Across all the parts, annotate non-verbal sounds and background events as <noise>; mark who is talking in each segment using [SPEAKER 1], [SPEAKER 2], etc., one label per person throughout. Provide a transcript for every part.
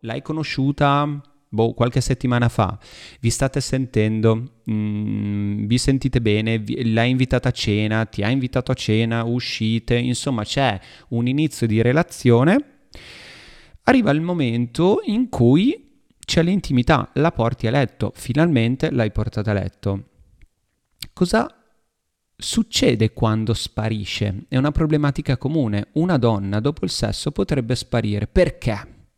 [SPEAKER 1] L'hai conosciuta boh, qualche settimana fa, vi state sentendo, mm, vi sentite bene, vi, l'hai invitata a cena, ti ha invitato a cena, uscite, insomma c'è un inizio di relazione, arriva il momento in cui c'è l'intimità, la porti a letto, finalmente l'hai portata a letto. Cosa succede quando sparisce? È una problematica comune. Una donna dopo il sesso potrebbe sparire. Perché?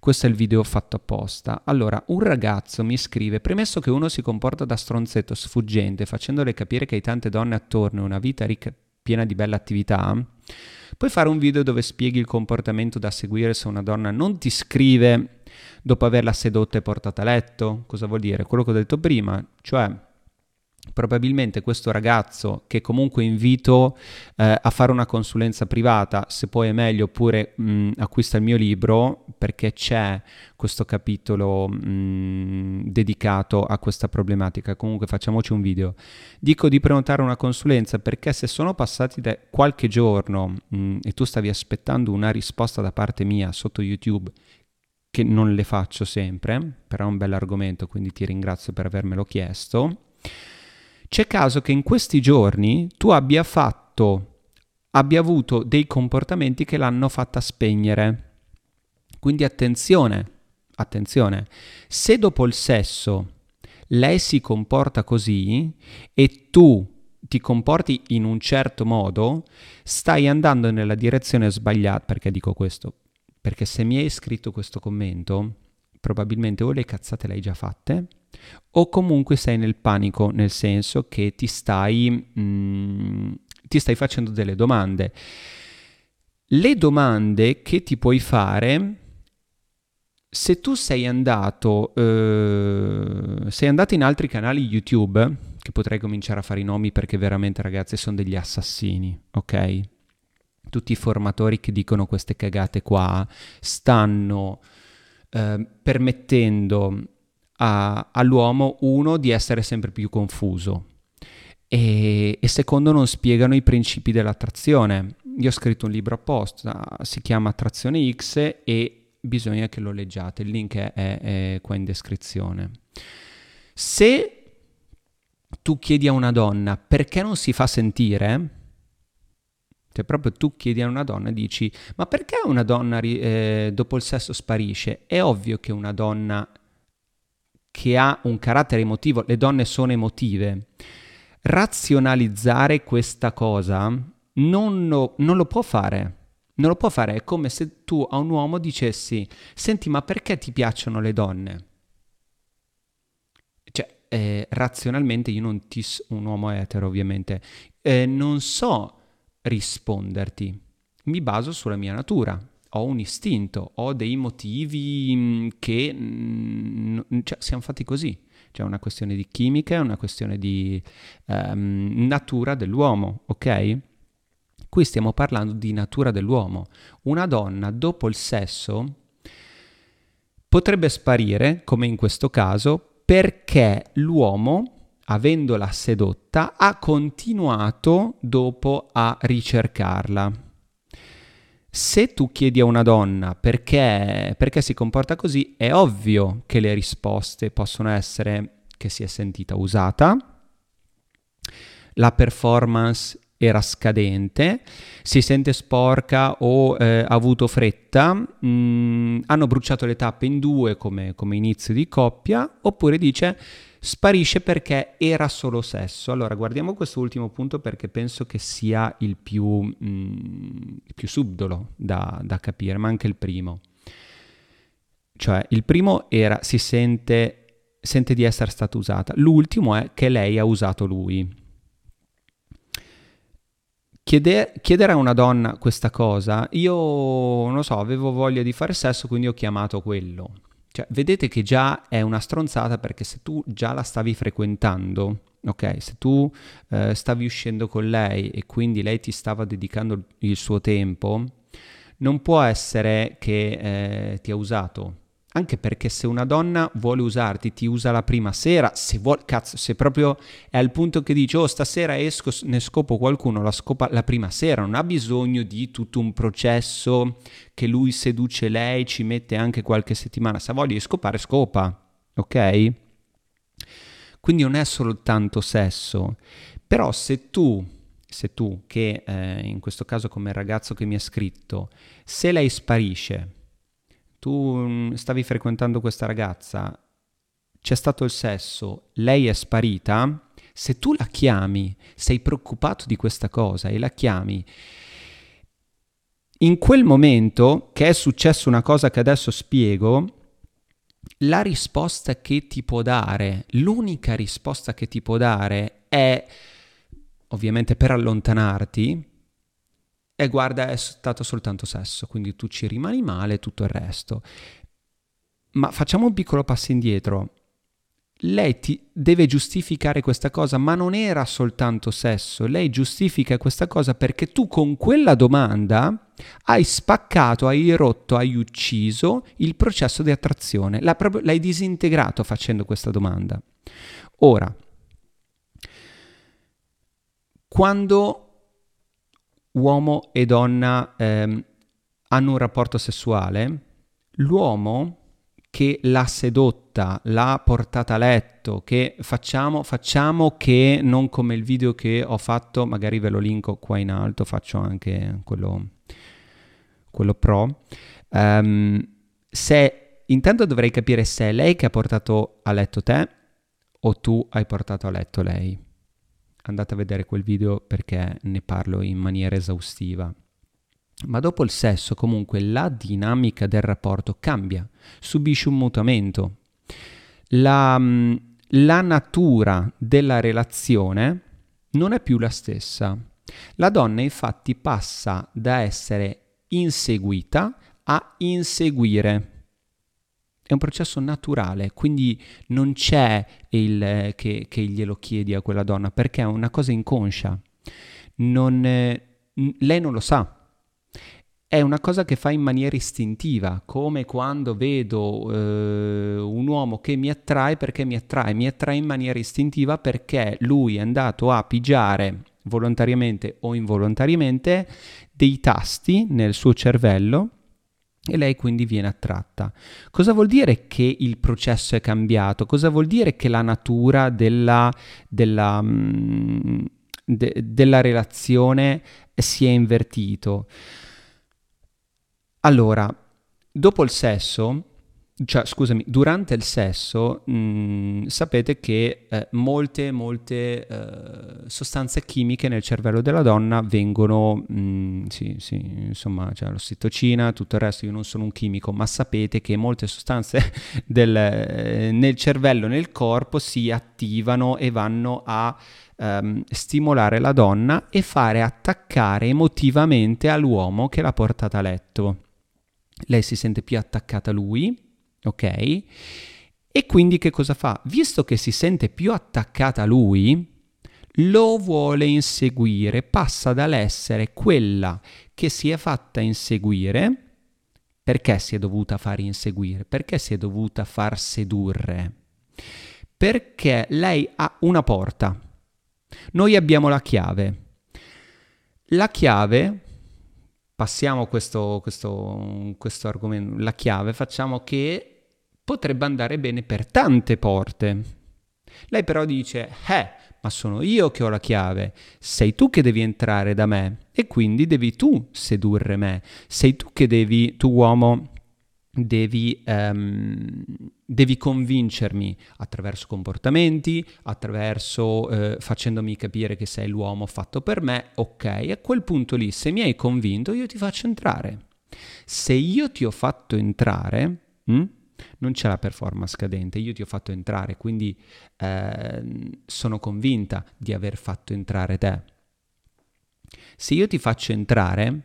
[SPEAKER 1] Questo è il video fatto apposta. Allora, un ragazzo mi scrive, premesso che uno si comporta da stronzetto sfuggente, facendole capire che hai tante donne attorno e una vita ricca, piena di belle attività, puoi fare un video dove spieghi il comportamento da seguire se una donna non ti scrive dopo averla sedotta e portata a letto? Cosa vuol dire? Quello che ho detto prima, cioè probabilmente questo ragazzo che comunque invito eh, a fare una consulenza privata, se poi è meglio, oppure mh, acquista il mio libro perché c'è questo capitolo mh, dedicato a questa problematica. Comunque facciamoci un video. Dico di prenotare una consulenza perché se sono passati qualche giorno mh, e tu stavi aspettando una risposta da parte mia sotto YouTube che non le faccio sempre, però è un bel argomento, quindi ti ringrazio per avermelo chiesto c'è caso che in questi giorni tu abbia fatto, abbia avuto dei comportamenti che l'hanno fatta spegnere. Quindi attenzione, attenzione, se dopo il sesso lei si comporta così e tu ti comporti in un certo modo, stai andando nella direzione sbagliata. Perché dico questo? Perché se mi hai scritto questo commento, probabilmente o le cazzate le hai già fatte, o comunque sei nel panico, nel senso che ti stai, mm, ti stai facendo delle domande. Le domande che ti puoi fare se tu sei andato, eh, sei andato in altri canali YouTube, che potrei cominciare a fare i nomi perché veramente ragazzi sono degli assassini, ok? Tutti i formatori che dicono queste cagate qua stanno eh, permettendo a, all'uomo, uno, di essere sempre più confuso e, e, secondo non spiegano i principi dell'attrazione. Io ho scritto un libro apposta, si chiama Attrazione X e bisogna che lo leggiate, il link è, è, è qua in descrizione. Se tu chiedi a una donna perché non si fa sentire, cioè proprio tu chiedi a una donna e dici ma perché una donna eh, dopo il sesso sparisce? È ovvio che una donna che ha un carattere emotivo, le donne sono emotive, razionalizzare questa cosa non lo, non lo può fare. Non lo può fare, è come se tu a un uomo dicessi, senti ma perché ti piacciono le donne? Cioè, eh, razionalmente io non ti, un uomo etero ovviamente, eh, non so risponderti, mi baso sulla mia natura ho un istinto, ho dei motivi mm, che mm, cioè, siamo fatti così. C'è una questione di chimica, è una questione di um, natura dell'uomo, ok? Qui stiamo parlando di natura dell'uomo. Una donna dopo il sesso potrebbe sparire, come in questo caso, perché l'uomo, avendola sedotta, ha continuato dopo a ricercarla. Se tu chiedi a una donna perché, perché si comporta così, è ovvio che le risposte possono essere che si è sentita usata, la performance era scadente, si sente sporca o eh, ha avuto fretta, mh, mm, hanno bruciato le tappe in due come, come inizio di coppia, oppure dice sparisce perché era solo sesso. Allora, guardiamo questo ultimo punto perché penso che sia il più, mm, il più subdolo da, da, capire, ma anche il primo. Cioè, il primo era si sente, sente di essere stata usata, l'ultimo è che lei ha usato lui. Chiede, chiedere a una donna questa cosa, io non so, avevo voglia di fare sesso, quindi ho chiamato quello cioè, vedete che già è una stronzata perché se tu già la stavi frequentando, ok, se tu eh, stavi uscendo con lei e quindi lei ti stava dedicando il suo tempo, non può essere che eh, ti ha usato. Anche perché se una donna vuole usarti, ti usa la prima sera, se vuole, cazzo, se proprio è al punto che dici, oh, stasera esco, ne scopo qualcuno, la scopa la prima sera, non ha bisogno di tutto un processo che lui seduce lei, ci mette anche qualche settimana. Se voglia scopare, scopa, ok? Quindi non è soltanto sesso. Però se tu, se tu che eh, in questo caso come il ragazzo che mi ha scritto, se lei sparisce, tu mm, stavi frequentando questa ragazza, c'è stato il sesso, lei è sparita, se tu la chiami, sei preoccupato di questa cosa e la chiami, in quel momento che è successa una cosa che adesso spiego, la risposta che ti può dare, l'unica risposta che ti può dare è, ovviamente per allontanarti, e guarda è stato soltanto sesso, quindi tu ci rimani male tutto il resto. Ma facciamo un piccolo passo indietro. Lei ti deve giustificare questa cosa, ma non era soltanto sesso, lei giustifica questa cosa perché tu con quella domanda hai spaccato, hai rotto, hai ucciso il processo di attrazione, l'hai disintegrato facendo questa domanda. Ora, quando uomo e donna ehm, hanno un rapporto sessuale, l'uomo che l'ha sedotta, l'ha portata a letto, che facciamo, facciamo che non come il video che ho fatto, magari ve lo linko qua in alto, faccio anche quello, quello pro. Um, se intanto dovrei capire se è lei che ha portato a letto te o tu hai portato a letto lei andate a vedere quel video perché ne parlo in maniera esaustiva. Ma dopo il sesso comunque la dinamica del rapporto cambia, subisce un mutamento. La, mm, la natura della relazione non è più la stessa. La donna infatti passa da essere inseguita a inseguire è un processo naturale, quindi non c'è il che, che, glielo chiedi a quella donna, perché è una cosa inconscia. Non, eh, lei non lo sa. È una cosa che fa in maniera istintiva, come quando vedo eh, un uomo che mi attrae perché mi attrae, mi attrae in maniera istintiva perché lui è andato a pigiare volontariamente o involontariamente dei tasti nel suo cervello e lei quindi viene attratta. Cosa vuol dire che il processo è cambiato? Cosa vuol dire che la natura della, della, mm, de, della relazione si è invertito? Allora, dopo il sesso, cioè, scusami, durante il sesso mh, mm, sapete che eh, molte, molte eh, sostanze chimiche nel cervello della donna vengono, mh, mm, sì, sì, insomma, cioè l'ossitocina, tutto il resto, io non sono un chimico, ma sapete che molte sostanze <laughs> del, eh, nel cervello, nel corpo si attivano e vanno a ehm, stimolare la donna e fare attaccare emotivamente all'uomo che l'ha portata a letto. Lei si sente più attaccata a lui, ok? E quindi che cosa fa? Visto che si sente più attaccata a lui, lo vuole inseguire, passa dall'essere quella che si è fatta inseguire, perché si è dovuta far inseguire? Perché si è dovuta far sedurre? Perché lei ha una porta, noi abbiamo la chiave. La chiave, passiamo questo, questo, questo argomento, la chiave, facciamo che potrebbe andare bene per tante porte. Lei però dice, eh, ma sono io che ho la chiave, sei tu che devi entrare da me e quindi devi tu sedurre me, sei tu che devi, tu uomo, devi, um, devi convincermi attraverso comportamenti, attraverso eh, facendomi capire che sei l'uomo fatto per me, ok, a quel punto lì se mi hai convinto io ti faccio entrare. Se io ti ho fatto entrare, hm, non c'è la performance cadente, io ti ho fatto entrare, quindi eh, sono convinta di aver fatto entrare te. Se io ti faccio entrare,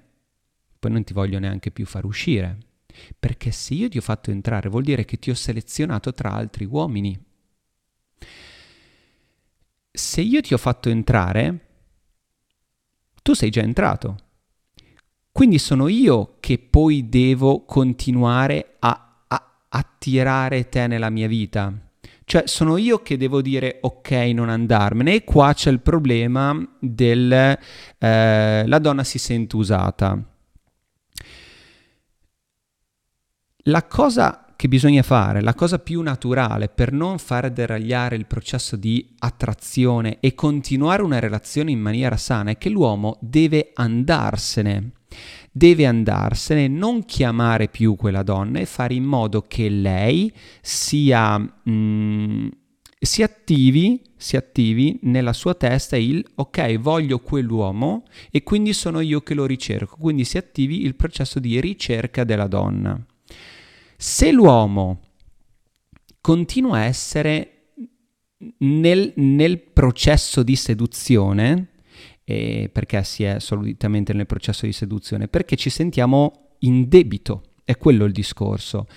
[SPEAKER 1] poi non ti voglio neanche più far uscire, perché se io ti ho fatto entrare vuol dire che ti ho selezionato tra altri uomini. Se io ti ho fatto entrare, tu sei già entrato. Quindi sono io che poi devo continuare a attirare te nella mia vita. Cioè sono io che devo dire ok non andarmene e qua c'è il problema del eh, la donna si sente usata. La cosa che bisogna fare, la cosa più naturale per non far deragliare il processo di attrazione e continuare una relazione in maniera sana è che l'uomo deve andarsene. Deve andarsene, non chiamare più quella donna e fare in modo che lei sia, mm, si, attivi, si attivi nella sua testa il ok, voglio quell'uomo e quindi sono io che lo ricerco. Quindi si attivi il processo di ricerca della donna. Se l'uomo continua a essere nel, nel processo di seduzione, eh, perché si è solitamente nel processo di seduzione? Perché ci sentiamo in debito, è quello il discorso.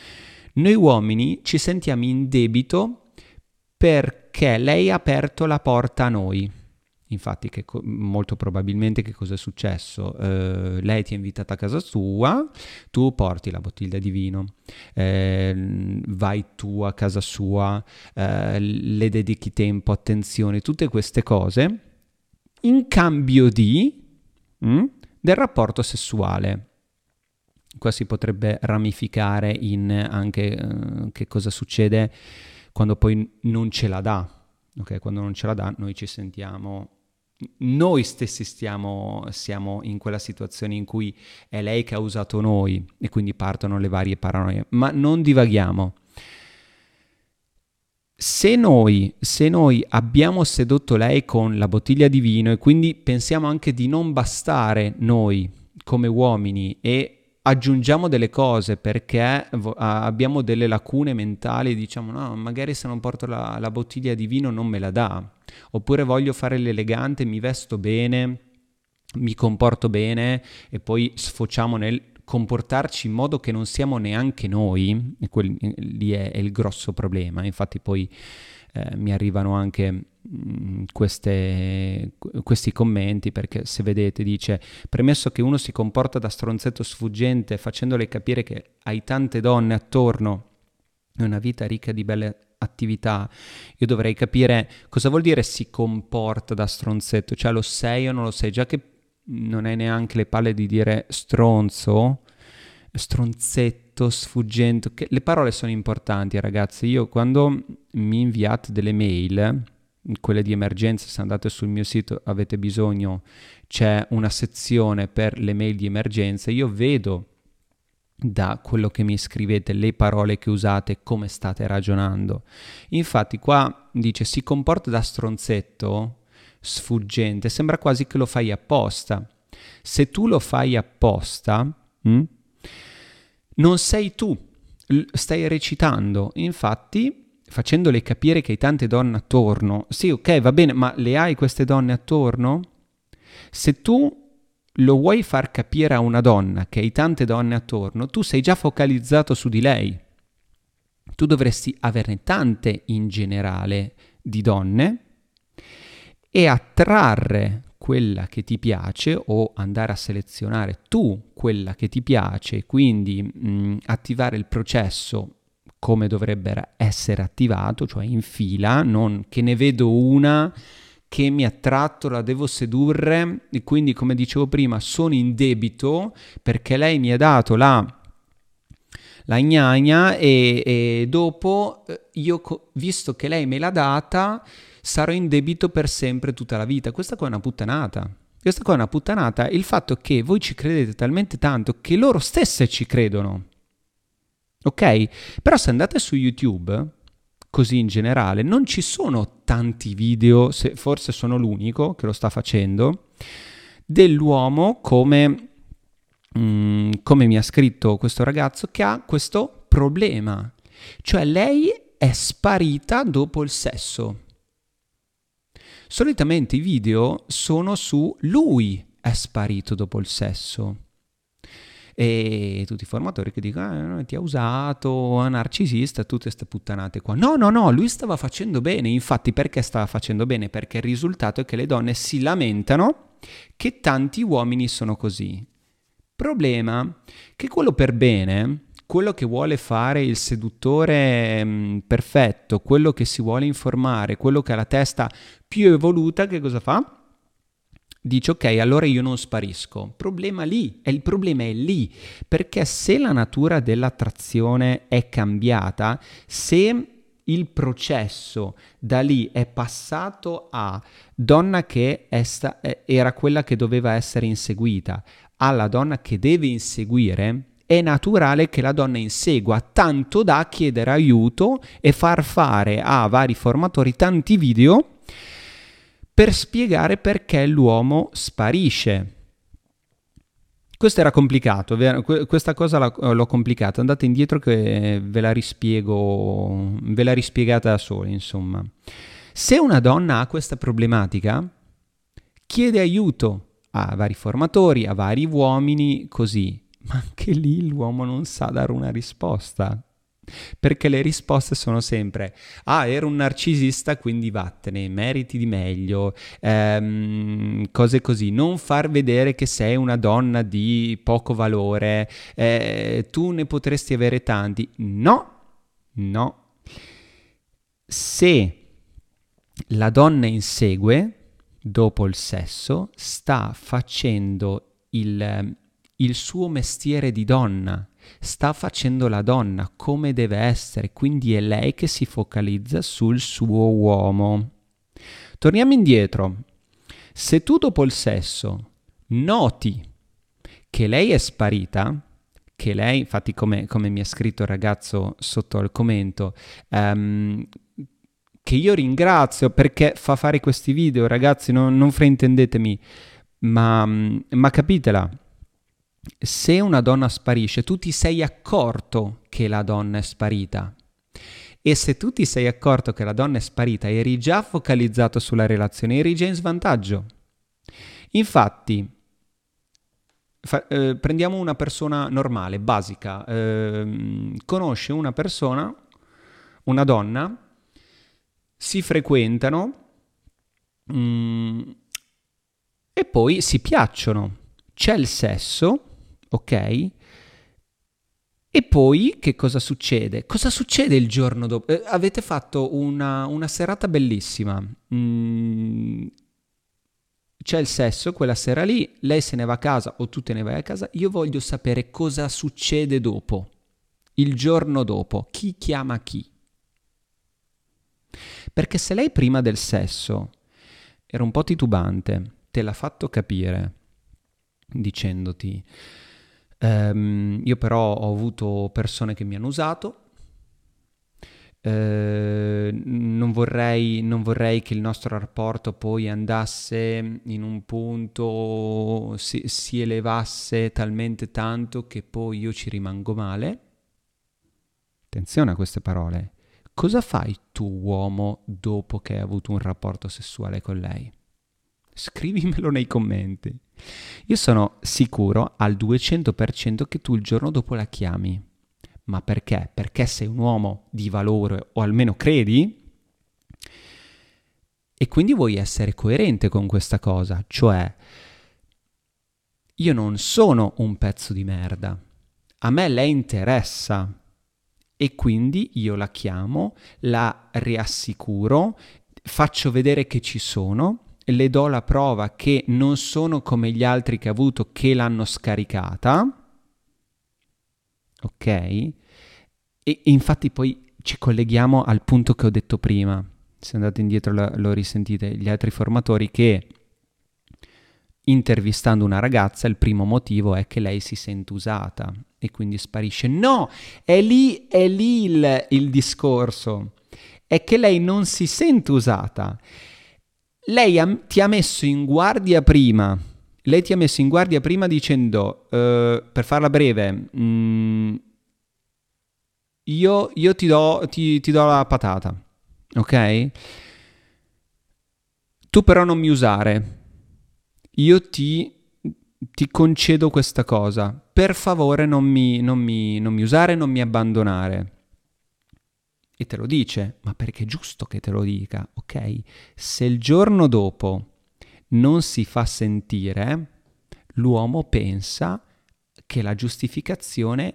[SPEAKER 1] Noi uomini ci sentiamo in debito perché lei ha aperto la porta a noi. Infatti, che, molto probabilmente che cosa è successo? Uh, lei ti ha invitato a casa sua, tu porti la bottiglia di vino, eh, vai tu a casa sua, eh, le dedichi tempo, attenzione, tutte queste cose in cambio di mh, mm, del rapporto sessuale. Qua si potrebbe ramificare in anche uh, che cosa succede quando poi non ce la dà. Ok, quando non ce la dà, noi ci sentiamo noi stessi stiamo, siamo in quella situazione in cui è lei che ha usato noi e quindi partono le varie paranoie, ma non divaghiamo. Se noi, se noi abbiamo sedotto lei con la bottiglia di vino e quindi pensiamo anche di non bastare noi come uomini e aggiungiamo delle cose perché abbiamo delle lacune mentali e diciamo no, magari se non porto la, la bottiglia di vino non me la dà, oppure voglio fare l'elegante, mi vesto bene, mi comporto bene e poi sfociamo nel comportarci in modo che non siamo neanche noi, e quel, lì è, è il grosso problema, infatti poi eh, mi arrivano anche mh, mm, queste, questi commenti perché se vedete dice premesso che uno si comporta da stronzetto sfuggente facendole capire che hai tante donne attorno e una vita ricca di belle attività, io dovrei capire cosa vuol dire si comporta da stronzetto, cioè lo sei o non lo sei, già che non hai neanche le palle di dire stronzo, stronzetto, sfuggente, le parole sono importanti ragazzi, io quando mi inviate delle mail, quelle di emergenza, se andate sul mio sito avete bisogno, c'è una sezione per le mail di emergenza, io vedo da quello che mi scrivete, le parole che usate, come state ragionando. Infatti qua dice si comporta da stronzetto, sfuggente, sembra quasi che lo fai apposta. Se tu lo fai apposta, mh, hm, non sei tu, stai recitando. Infatti, facendole capire che hai tante donne attorno, sì, ok, va bene, ma le hai queste donne attorno? Se tu lo vuoi far capire a una donna che hai tante donne attorno, tu sei già focalizzato su di lei. Tu dovresti averne tante in generale di donne e attrarre quella che ti piace o andare a selezionare tu quella che ti piace, quindi mh, attivare il processo come dovrebbe essere attivato, cioè in fila, non che ne vedo una che mi ha attratto, la devo sedurre e quindi come dicevo prima sono in debito perché lei mi ha dato la, la gnagna e, e dopo eh, io visto che lei me l'ha data sarò in debito per sempre tutta la vita. Questa qua è una puttanata. Questa qua è una puttanata. Il fatto che voi ci credete talmente tanto che loro stesse ci credono. Ok? Però se andate su YouTube così in generale, non ci sono tanti video, se forse sono l'unico che lo sta facendo, dell'uomo come, mm, come mi ha scritto questo ragazzo che ha questo problema. Cioè lei è sparita dopo il sesso. Solitamente i video sono su lui è sparito dopo il sesso e tutti i formatori che dicono ah, ti ha usato, è narcisista, tutte queste puttanate qua. No, no, no, lui stava facendo bene, infatti perché stava facendo bene? Perché il risultato è che le donne si lamentano che tanti uomini sono così. Problema che quello per bene, quello che vuole fare il seduttore mh, mm, perfetto, quello che si vuole informare, quello che ha la testa più evoluta, che cosa fa? Dice ok, allora io non sparisco. Problema lì, il problema è lì, perché se la natura dell'attrazione è cambiata, se il processo da lì è passato a donna che sta, era quella che doveva essere inseguita, alla donna che deve inseguire, è naturale che la donna insegua, tanto da chiedere aiuto e far fare a vari formatori tanti video per spiegare perché l'uomo sparisce. Questo era complicato, questa cosa l'ho complicata, andate indietro che ve la rispiego, ve la rispiegate da soli, insomma. Se una donna ha questa problematica, chiede aiuto a vari formatori, a vari uomini, così ma anche lì l'uomo non sa dare una risposta. Perché le risposte sono sempre: Ah, ero un narcisista, quindi vattene, meriti di meglio, ehm, cose così. Non far vedere che sei una donna di poco valore, eh, tu ne potresti avere tanti. No, no. Se la donna insegue dopo il sesso, sta facendo il il suo mestiere di donna, sta facendo la donna come deve essere, quindi è lei che si focalizza sul suo uomo. Torniamo indietro. Se tu dopo il sesso noti che lei è sparita, che lei, infatti come, come mi ha scritto il ragazzo sotto al commento, um, che io ringrazio perché fa fare questi video, ragazzi, non, non fraintendetemi, ma, ma capitela, se una donna sparisce, tu ti sei accorto che la donna è sparita. E se tu ti sei accorto che la donna è sparita, eri già focalizzato sulla relazione, eri già in svantaggio. Infatti, fa, eh, prendiamo una persona normale, basica, eh, conosce una persona, una donna, si frequentano mh, mm, e poi si piacciono. C'è il sesso, ok? E poi che cosa succede? Cosa succede il giorno dopo? Eh, avete fatto una, una serata bellissima. Mm, c'è il sesso quella sera lì, lei se ne va a casa o tu te ne vai a casa. Io voglio sapere cosa succede dopo, il giorno dopo, chi chiama chi. Perché se lei prima del sesso era un po' titubante, te l'ha fatto capire dicendoti Um, io però ho avuto persone che mi hanno usato. Uh, non, vorrei, non, vorrei, che il nostro rapporto poi andasse in un punto, si, si elevasse talmente tanto che poi io ci rimango male. Attenzione a queste parole. Cosa fai tu, uomo, dopo che hai avuto un rapporto sessuale con lei? Scrivimelo nei commenti. Io sono sicuro al 200% che tu il giorno dopo la chiami. Ma perché? Perché sei un uomo di valore, o almeno credi, e quindi vuoi essere coerente con questa cosa, cioè io non sono un pezzo di merda, a me lei interessa e quindi io la chiamo, la riassicuro, faccio vedere che ci sono le do la prova che non sono come gli altri che ha avuto che l'hanno scaricata, ok? E, infatti poi ci colleghiamo al punto che ho detto prima, se andate indietro lo, lo risentite, gli altri formatori che intervistando una ragazza il primo motivo è che lei si sente usata e quindi sparisce. No, è lì, è lì il, il discorso, è che lei non si sente usata lei ha, ti ha messo in guardia prima. Lei ti ha messo in guardia prima dicendo, uh, per farla breve, mh, mm, io, io ti, do, ti, ti do la patata, ok? Tu però non mi usare. Io ti, ti concedo questa cosa. Per favore non mi, non mi, non mi usare, non mi abbandonare e te lo dice, ma perché è giusto che te lo dica, ok? Se il giorno dopo non si fa sentire, l'uomo pensa che la giustificazione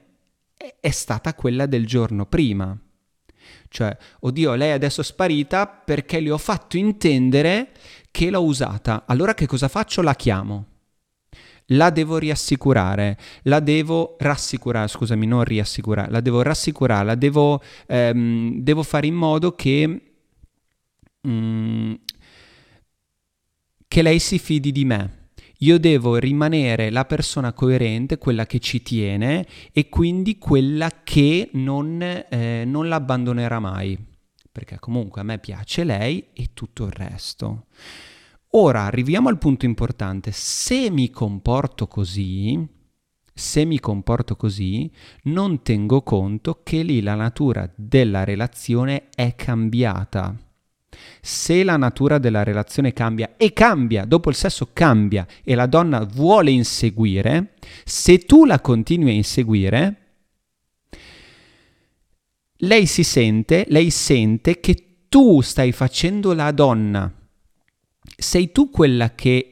[SPEAKER 1] è stata quella del giorno prima. Cioè, oddio, lei è adesso sparita perché le ho fatto intendere che l'ho usata. Allora che cosa faccio? La chiamo. La devo riassicurare, la devo rassicurare, scusami, non riassicurare, la devo rassicurare, la devo, ehm, devo fare in modo che, mm, che lei si fidi di me. Io devo rimanere la persona coerente, quella che ci tiene e quindi quella che non, eh, non l'abbandonerà mai. Perché comunque a me piace lei e tutto il resto. Ora arriviamo al punto importante. Se mi comporto così, se mi comporto così, non tengo conto che lì la natura della relazione è cambiata se la natura della relazione cambia e cambia, dopo il sesso cambia e la donna vuole inseguire, se tu la continui a inseguire, lei si sente, lei sente che tu stai facendo la donna. Sei tu,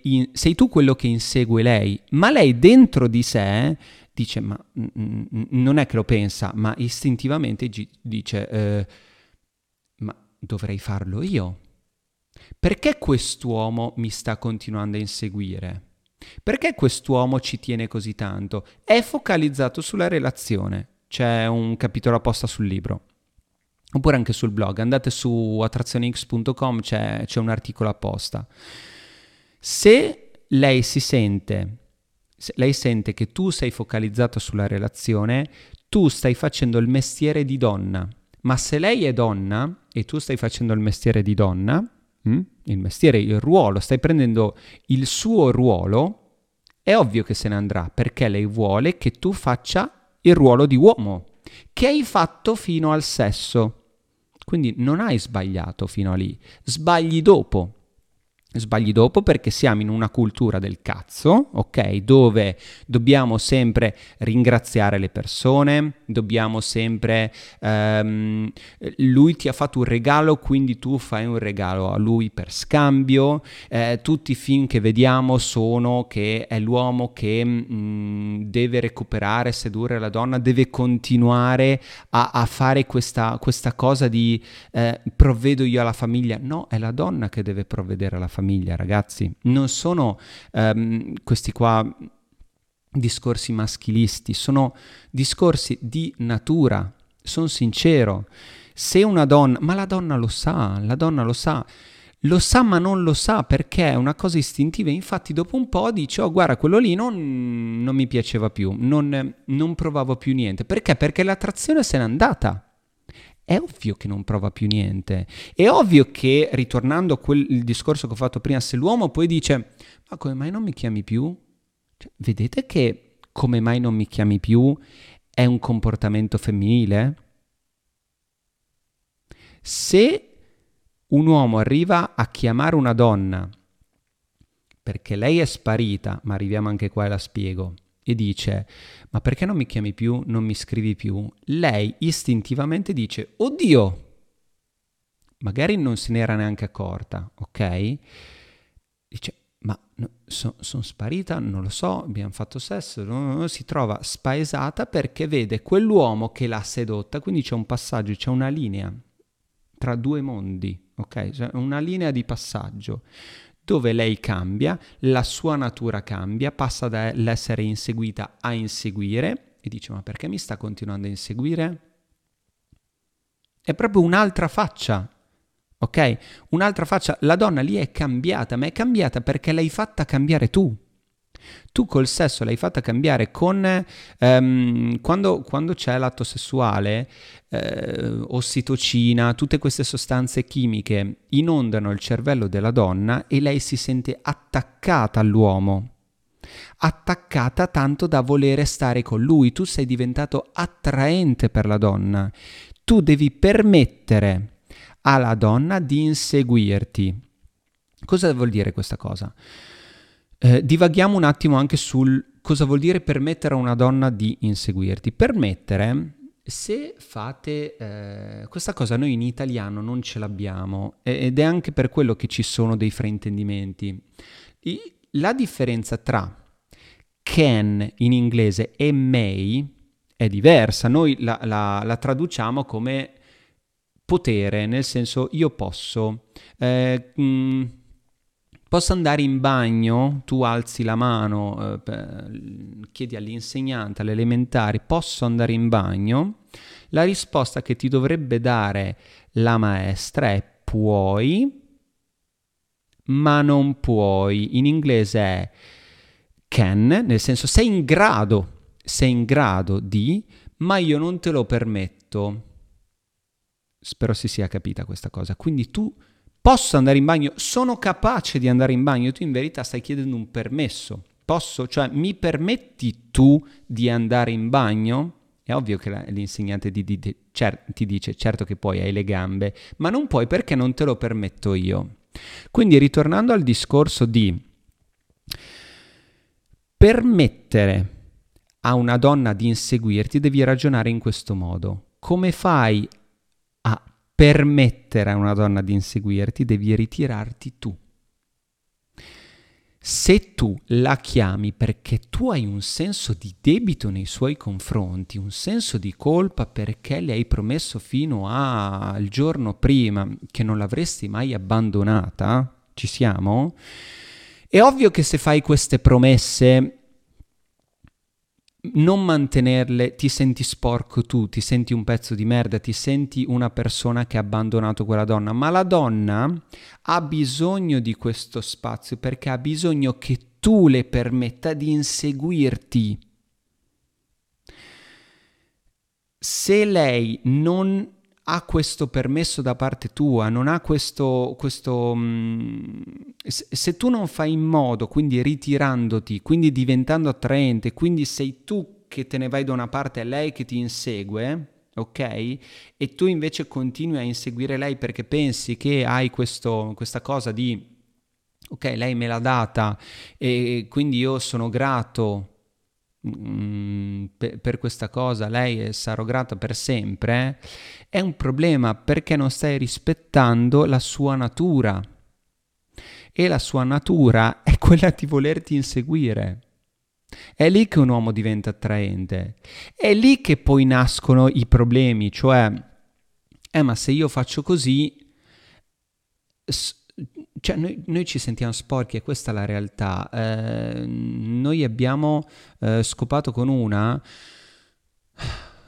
[SPEAKER 1] in, sei tu quello che insegue lei, ma lei dentro di sé dice, ma mm, mm, mm, non è che lo pensa, ma istintivamente dice, eh, dovrei farlo io. Perché quest'uomo mi sta continuando a inseguire? Perché quest'uomo ci tiene così tanto? È focalizzato sulla relazione. C'è un capitolo apposta sul libro. Oppure anche sul blog. Andate su attrazionix.com, c'è, c'è un articolo apposta. Se lei si sente, se lei sente che tu sei focalizzato sulla relazione, tu stai facendo il mestiere di donna. Ma se lei è donna e tu stai facendo il mestiere di donna, hm? il mestiere, il ruolo, stai prendendo il suo ruolo, è ovvio che se ne andrà perché lei vuole che tu faccia il ruolo di uomo che hai fatto fino al sesso. Quindi non hai sbagliato fino a lì, sbagli dopo sbagli dopo perché siamo in una cultura del cazzo, ok? Dove dobbiamo sempre ringraziare le persone, dobbiamo sempre... Um, lui ti ha fatto un regalo, quindi tu fai un regalo a lui per scambio. Eh, tutti i film che vediamo sono che è l'uomo che mh, mm, deve recuperare, sedurre la donna, deve continuare a, a fare questa, questa, cosa di eh, provvedo io alla famiglia. No, è la donna che deve provvedere alla famiglia famiglia, ragazzi. Non sono um, questi qua discorsi maschilisti, sono discorsi di natura. Sono sincero. Se una donna, ma la donna lo sa, la donna lo sa. Lo sa ma non lo sa perché è una cosa istintiva. Infatti dopo un po' dice, oh guarda, quello lì non, non mi piaceva più, non, non provavo più niente. Perché? Perché l'attrazione se n'è andata è ovvio che non prova più niente. È ovvio che, ritornando a quel discorso che ho fatto prima, se l'uomo poi dice, ma come mai non mi chiami più? Cioè, vedete che come mai non mi chiami più è un comportamento femminile? Se un uomo arriva a chiamare una donna perché lei è sparita, ma arriviamo anche qua e la spiego, e dice ma perché non mi chiami più, non mi scrivi più? Lei istintivamente dice oddio, magari non se n'era neanche accorta, ok? Dice ma no, so, sono sparita, non lo so, abbiamo fatto sesso, no, no, si trova spaesata perché vede quell'uomo che l'ha sedotta, quindi c'è un passaggio, c'è una linea tra due mondi, ok? Cioè una linea di passaggio dove lei cambia, la sua natura cambia, passa dall'essere inseguita a inseguire e dice ma perché mi sta continuando a inseguire? È proprio un'altra faccia, ok? Un'altra faccia, la donna lì è cambiata, ma è cambiata perché l'hai fatta cambiare tu. Tu col sesso l'hai fatta cambiare con... Um, quando, quando, c'è l'atto sessuale, eh, ossitocina, tutte queste sostanze chimiche inondano il cervello della donna e lei si sente attaccata all'uomo. Attaccata tanto da volere stare con lui. Tu sei diventato attraente per la donna. Tu devi permettere alla donna di inseguirti. Cosa vuol dire questa cosa? Eh, divaghiamo un attimo anche sul cosa vuol dire permettere a una donna di inseguirti. Permettere, se fate eh, questa cosa, noi in italiano non ce l'abbiamo ed è anche per quello che ci sono dei fraintendimenti. la differenza tra can in inglese e may è diversa. Noi la, la, la traduciamo come potere, nel senso io posso, eh, mh, mm, posso andare in bagno, tu alzi la mano, eh, chiedi all'insegnante, alle elementari, posso andare in bagno? La risposta che ti dovrebbe dare la maestra è puoi, ma non puoi. In inglese è can, nel senso sei in grado, sei in grado di, ma io non te lo permetto. Spero si sia capita questa cosa. Quindi tu posso andare in bagno, sono capace di andare in bagno, tu in verità stai chiedendo un permesso. Posso, cioè mi permetti tu di andare in bagno? È ovvio che la, l'insegnante ti, ti, cer- ti dice certo che puoi, hai le gambe, ma non puoi perché non te lo permetto io. Quindi ritornando al discorso di permettere a una donna di inseguirti, devi ragionare in questo modo. Come fai permettere a una donna di inseguirti? Devi ritirarti tu. Se tu la chiami perché tu hai un senso di debito nei suoi confronti, un senso di colpa perché le hai promesso fino al giorno prima che non l'avresti mai abbandonata, ci siamo? È ovvio che se fai queste promesse non mantenerle ti senti sporco tu, ti senti un pezzo di merda, ti senti una persona che ha abbandonato quella donna, ma la donna ha bisogno di questo spazio perché ha bisogno che tu le permetta di inseguirti. Se lei non ha questo permesso da parte tua, non ha questo, questo mh, se tu non fai in modo, quindi ritirandoti, quindi diventando attraente, quindi sei tu che te ne vai da una parte e lei che ti insegue, ok? E tu invece continui a inseguire lei perché pensi che hai questo, questa cosa di, ok, lei me l'ha data e quindi io sono grato Mm, per, per, questa cosa lei sarò grata per sempre, è un problema perché non stai rispettando la sua natura. E la sua natura è <laughs> quella di volerti inseguire. È lì che un uomo diventa attraente. È lì che poi nascono i problemi, cioè, eh ma se io faccio così, cioè noi, noi, ci sentiamo sporchi e questa è la realtà. Eh, noi abbiamo eh, scopato con una,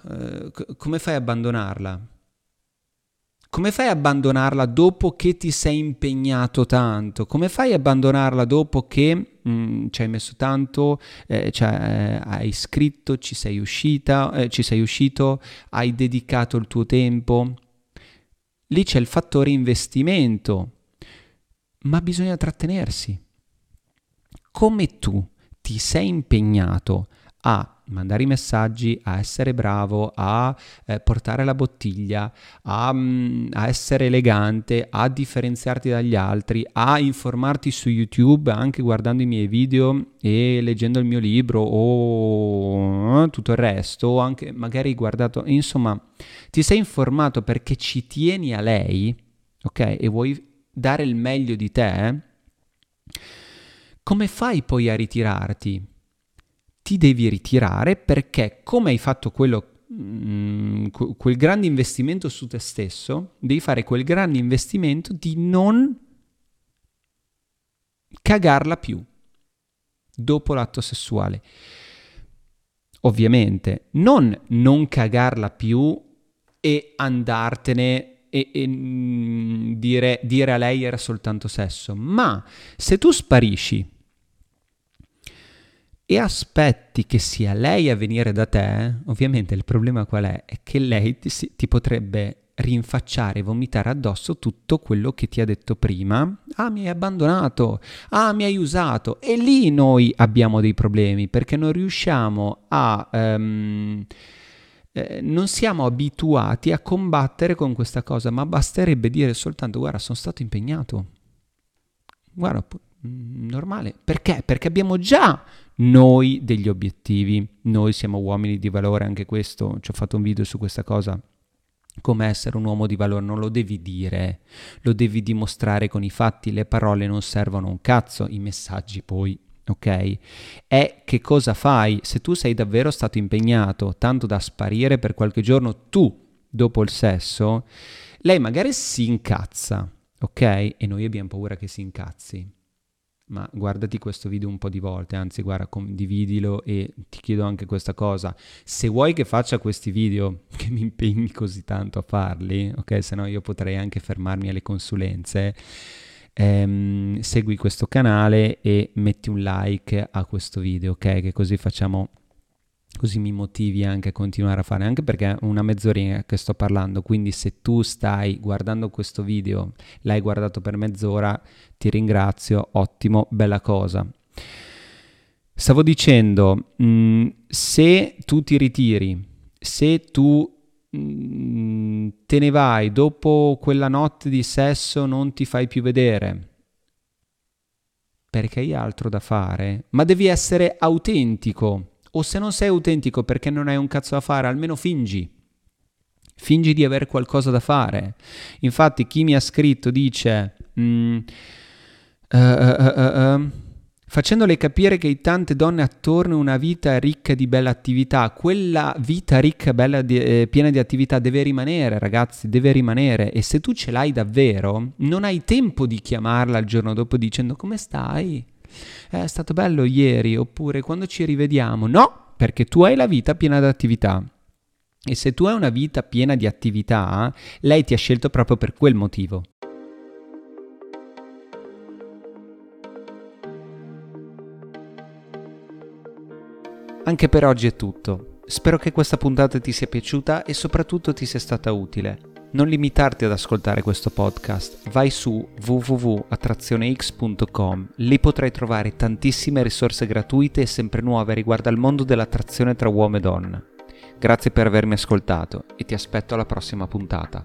[SPEAKER 1] eh, come fai a abbandonarla? Come fai a abbandonarla dopo che ti sei impegnato tanto? Come fai a abbandonarla dopo che mh, mm, ci hai messo tanto, eh, cioè, hai scritto, ci sei uscita, eh, ci sei uscito, hai dedicato il tuo tempo? Lì c'è il fattore investimento ma bisogna trattenersi. Come tu ti sei impegnato a mandare i messaggi, a essere bravo, a eh, portare la bottiglia, a, mm, a, essere elegante, a differenziarti dagli altri, a informarti su YouTube anche guardando i miei video e leggendo il mio libro o eh, tutto il resto, o anche magari guardato, insomma, ti sei informato perché ci tieni a lei, ok? E vuoi dare il meglio di te, come fai poi a ritirarti? Ti devi ritirare perché come hai fatto quello, mm, quel grande investimento su te stesso, devi fare quel grande investimento di non cagarla più dopo l'atto sessuale. Ovviamente, non non cagarla più e andartene e, e mm, dire, dire a lei era soltanto sesso, ma se tu sparisci e aspetti che sia lei a venire da te, ovviamente il problema qual è? È che lei ti, ti potrebbe rinfacciare, vomitare addosso tutto quello che ti ha detto prima. Ah, mi hai abbandonato, ah, mi hai usato. E lì noi abbiamo dei problemi perché non riusciamo a... Um, eh, non siamo abituati a combattere con questa cosa, ma basterebbe dire soltanto guarda, sono stato impegnato. Guarda, mm, normale. Perché? Perché abbiamo già noi degli obiettivi. Noi siamo uomini di valore, anche questo, ci ho fatto un video su questa cosa. Come essere un uomo di valore non lo devi dire, lo devi dimostrare con i fatti, le parole non servono un cazzo, i messaggi poi ok? È che cosa fai se tu sei davvero stato impegnato tanto da sparire per qualche giorno tu dopo il sesso, lei magari si incazza, ok? E noi abbiamo paura che si incazzi. Ma guardati questo video un po' di volte, anzi guarda, condividilo e ti chiedo anche questa cosa. Se vuoi che faccia questi video, <laughs> che mi impegni così tanto a farli, ok? Se no io potrei anche fermarmi alle consulenze ehm, segui questo canale e metti un like a questo video, ok? Che così facciamo così mi motivi anche a continuare a fare, anche perché è una mezz'ora che sto parlando, quindi se tu stai guardando questo video, l'hai guardato per mezz'ora, ti ringrazio, ottimo, bella cosa. Stavo dicendo, mh, mm, se tu ti ritiri, se tu te ne vai, dopo quella notte di sesso non ti fai più vedere, perché hai altro da fare, ma devi essere autentico. O se non sei autentico perché non hai un cazzo da fare, almeno fingi. Fingi di avere qualcosa da fare. Infatti chi mi ha scritto dice... Mm, uh, uh, uh, facendole capire che tante donne attorno una vita ricca di belle attività, quella vita ricca, bella di, eh, piena di attività deve rimanere, ragazzi, deve rimanere e se tu ce l'hai davvero, non hai tempo di chiamarla il giorno dopo dicendo come stai? È stato bello ieri, oppure quando ci rivediamo? No, perché tu hai la vita piena di attività. E se tu hai una vita piena di attività, lei ti ha scelto proprio per quel motivo. Anche per oggi è tutto. Spero che questa puntata ti sia piaciuta e soprattutto ti sia stata utile. Non limitarti ad ascoltare questo podcast, vai su www.attrazionex.com, lì potrai trovare tantissime risorse gratuite e sempre nuove riguardo al mondo dell'attrazione tra uomo e donna. Grazie per avermi ascoltato e ti aspetto alla prossima puntata.